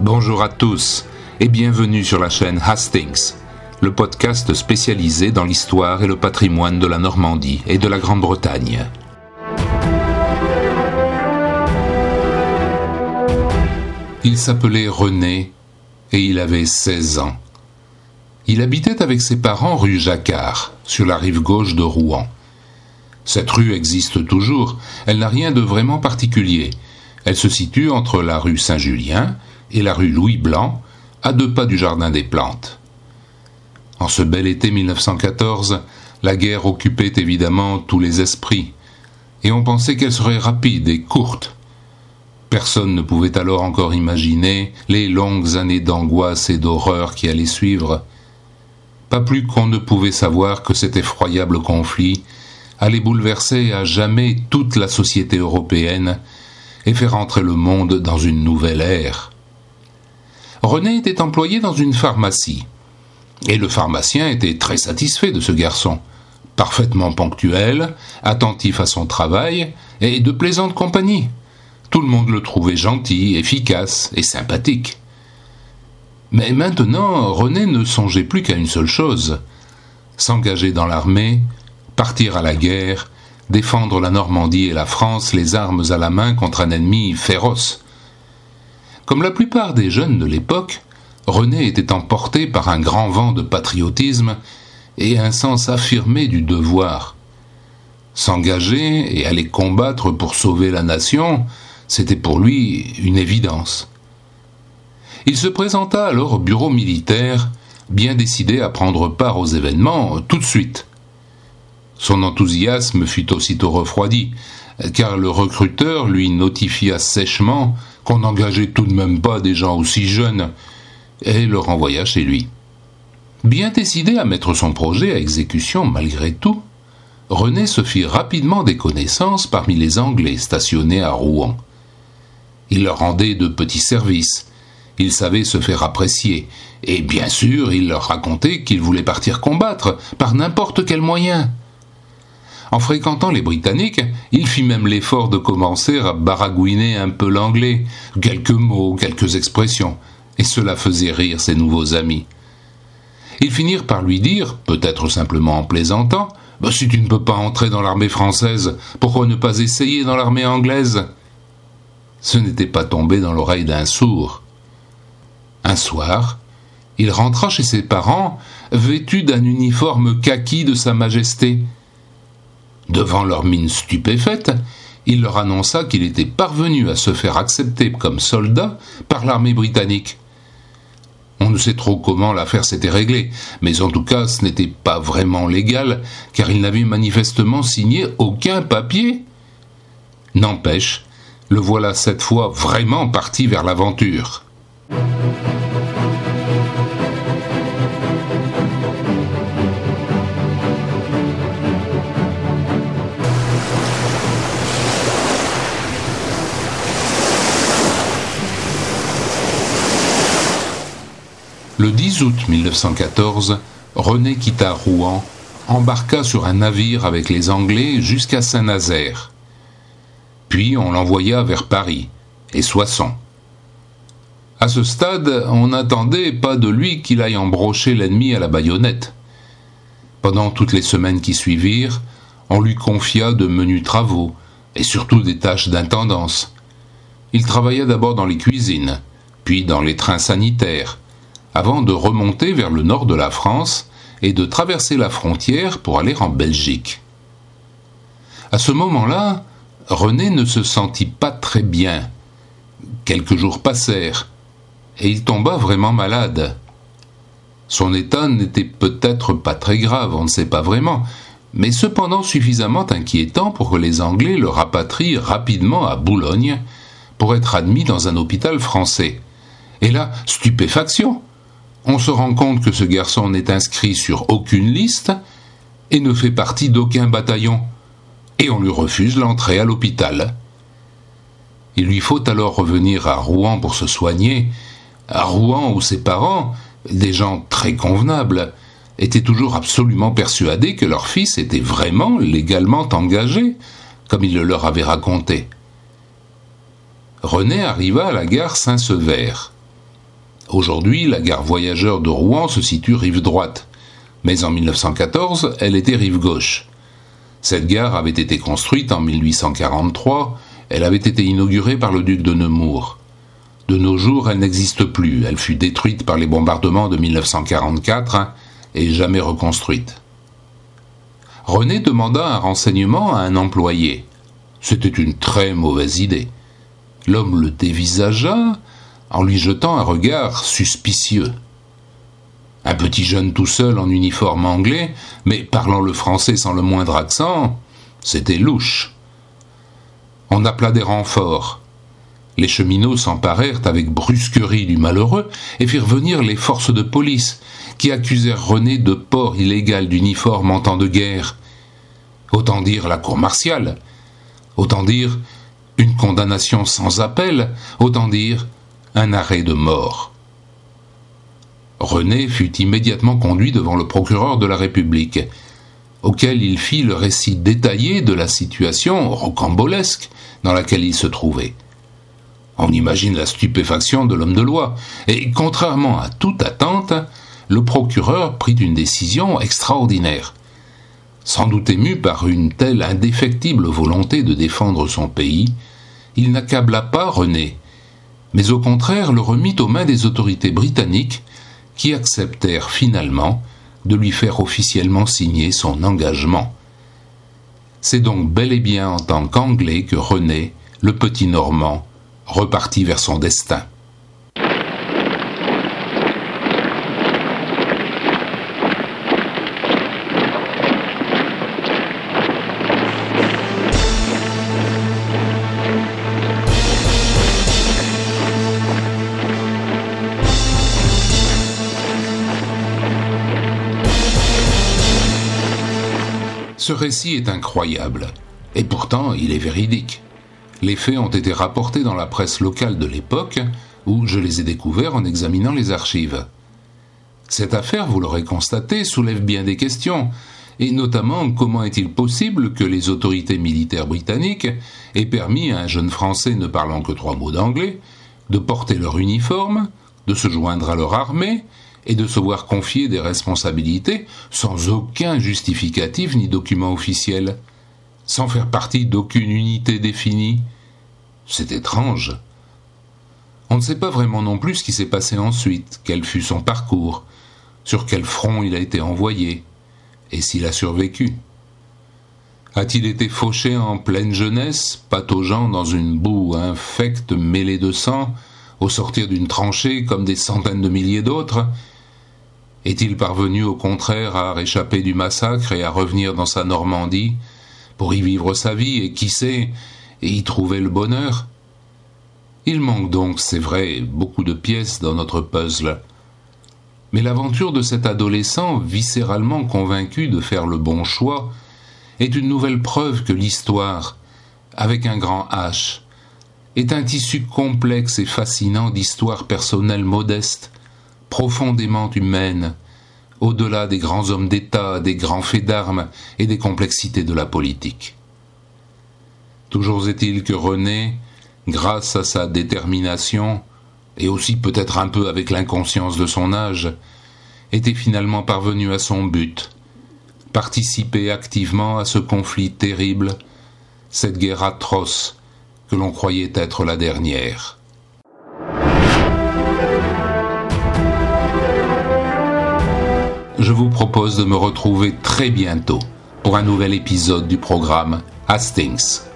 Bonjour à tous et bienvenue sur la chaîne Hastings, le podcast spécialisé dans l'histoire et le patrimoine de la Normandie et de la Grande-Bretagne. Il s'appelait René et il avait 16 ans. Il habitait avec ses parents rue Jacquard, sur la rive gauche de Rouen. Cette rue existe toujours, elle n'a rien de vraiment particulier. Elle se situe entre la rue Saint-Julien et la rue Louis Blanc, à deux pas du Jardin des Plantes. En ce bel été 1914, la guerre occupait évidemment tous les esprits, et on pensait qu'elle serait rapide et courte. Personne ne pouvait alors encore imaginer les longues années d'angoisse et d'horreur qui allaient suivre. Pas plus qu'on ne pouvait savoir que cet effroyable conflit allait bouleverser à jamais toute la société européenne et faire entrer le monde dans une nouvelle ère. René était employé dans une pharmacie. Et le pharmacien était très satisfait de ce garçon, parfaitement ponctuel, attentif à son travail et de plaisante compagnie. Tout le monde le trouvait gentil, efficace et sympathique. Mais maintenant, René ne songeait plus qu'à une seule chose s'engager dans l'armée, partir à la guerre, défendre la Normandie et la France les armes à la main contre un ennemi féroce. Comme la plupart des jeunes de l'époque, René était emporté par un grand vent de patriotisme et un sens affirmé du devoir. S'engager et aller combattre pour sauver la nation, c'était pour lui une évidence. Il se présenta alors au bureau militaire, bien décidé à prendre part aux événements tout de suite. Son enthousiasme fut aussitôt refroidi, car le recruteur lui notifia sèchement qu'on n'engageait tout de même pas des gens aussi jeunes, et le renvoya chez lui. Bien décidé à mettre son projet à exécution malgré tout, René se fit rapidement des connaissances parmi les Anglais stationnés à Rouen. Il leur rendait de petits services, il savait se faire apprécier, et bien sûr il leur racontait qu'il voulait partir combattre par n'importe quel moyen. En fréquentant les Britanniques, il fit même l'effort de commencer à baragouiner un peu l'anglais, quelques mots, quelques expressions, et cela faisait rire ses nouveaux amis. Ils finirent par lui dire, peut-être simplement en plaisantant, bah, si tu ne peux pas entrer dans l'armée française, pourquoi ne pas essayer dans l'armée anglaise? Ce n'était pas tombé dans l'oreille d'un sourd. Un soir, il rentra chez ses parents, vêtu d'un uniforme kaki de Sa Majesté, Devant leur mine stupéfaite, il leur annonça qu'il était parvenu à se faire accepter comme soldat par l'armée britannique. On ne sait trop comment l'affaire s'était réglée, mais en tout cas ce n'était pas vraiment légal, car il n'avait manifestement signé aucun papier. N'empêche, le voilà cette fois vraiment parti vers l'aventure. Le 10 août 1914, René quitta Rouen, embarqua sur un navire avec les Anglais jusqu'à Saint-Nazaire. Puis on l'envoya vers Paris et Soissons. À ce stade, on n'attendait pas de lui qu'il aille embrocher l'ennemi à la baïonnette. Pendant toutes les semaines qui suivirent, on lui confia de menus travaux, et surtout des tâches d'intendance. Il travailla d'abord dans les cuisines, puis dans les trains sanitaires, avant de remonter vers le nord de la France et de traverser la frontière pour aller en Belgique. À ce moment-là, René ne se sentit pas très bien. Quelques jours passèrent, et il tomba vraiment malade. Son état n'était peut-être pas très grave, on ne sait pas vraiment, mais cependant suffisamment inquiétant pour que les Anglais le rapatrient rapidement à Boulogne pour être admis dans un hôpital français. Et là, stupéfaction on se rend compte que ce garçon n'est inscrit sur aucune liste et ne fait partie d'aucun bataillon, et on lui refuse l'entrée à l'hôpital. Il lui faut alors revenir à Rouen pour se soigner, à Rouen où ses parents, des gens très convenables, étaient toujours absolument persuadés que leur fils était vraiment légalement engagé, comme il le leur avait raconté. René arriva à la gare Saint-Sever. Aujourd'hui, la gare voyageur de Rouen se situe rive droite, mais en 1914, elle était rive gauche. Cette gare avait été construite en 1843, elle avait été inaugurée par le duc de Nemours. De nos jours, elle n'existe plus, elle fut détruite par les bombardements de 1944 et jamais reconstruite. René demanda un renseignement à un employé. C'était une très mauvaise idée. L'homme le dévisagea en lui jetant un regard suspicieux. Un petit jeune tout seul en uniforme anglais, mais parlant le français sans le moindre accent, c'était louche. On appela des renforts. Les cheminots s'emparèrent avec brusquerie du malheureux et firent venir les forces de police, qui accusèrent René de port illégal d'uniforme en temps de guerre. Autant dire la cour martiale, autant dire une condamnation sans appel, autant dire un arrêt de mort. René fut immédiatement conduit devant le procureur de la République, auquel il fit le récit détaillé de la situation rocambolesque dans laquelle il se trouvait. On imagine la stupéfaction de l'homme de loi, et contrairement à toute attente, le procureur prit une décision extraordinaire. Sans doute ému par une telle indéfectible volonté de défendre son pays, il n'accabla pas René, mais au contraire le remit aux mains des autorités britanniques qui acceptèrent finalement de lui faire officiellement signer son engagement. C'est donc bel et bien en tant qu'Anglais que René, le petit Normand, repartit vers son destin. Ce récit est incroyable, et pourtant il est véridique. Les faits ont été rapportés dans la presse locale de l'époque, où je les ai découverts en examinant les archives. Cette affaire, vous l'aurez constaté, soulève bien des questions, et notamment comment est-il possible que les autorités militaires britanniques aient permis à un jeune Français ne parlant que trois mots d'anglais de porter leur uniforme, de se joindre à leur armée, et de se voir confier des responsabilités sans aucun justificatif ni document officiel, sans faire partie d'aucune unité définie. C'est étrange. On ne sait pas vraiment non plus ce qui s'est passé ensuite, quel fut son parcours, sur quel front il a été envoyé, et s'il a survécu. A-t-il été fauché en pleine jeunesse, pataugeant dans une boue infecte mêlée de sang, au sortir d'une tranchée comme des centaines de milliers d'autres, est-il parvenu au contraire à réchapper du massacre et à revenir dans sa Normandie pour y vivre sa vie et qui sait, et y trouver le bonheur? Il manque donc, c'est vrai, beaucoup de pièces dans notre puzzle. Mais l'aventure de cet adolescent viscéralement convaincu de faire le bon choix est une nouvelle preuve que l'histoire, avec un grand H, est un tissu complexe et fascinant d'histoires personnelles modestes profondément humaine, au-delà des grands hommes d'État, des grands faits d'armes et des complexités de la politique. Toujours est-il que René, grâce à sa détermination, et aussi peut-être un peu avec l'inconscience de son âge, était finalement parvenu à son but, participer activement à ce conflit terrible, cette guerre atroce que l'on croyait être la dernière. Je vous propose de me retrouver très bientôt pour un nouvel épisode du programme Hastings.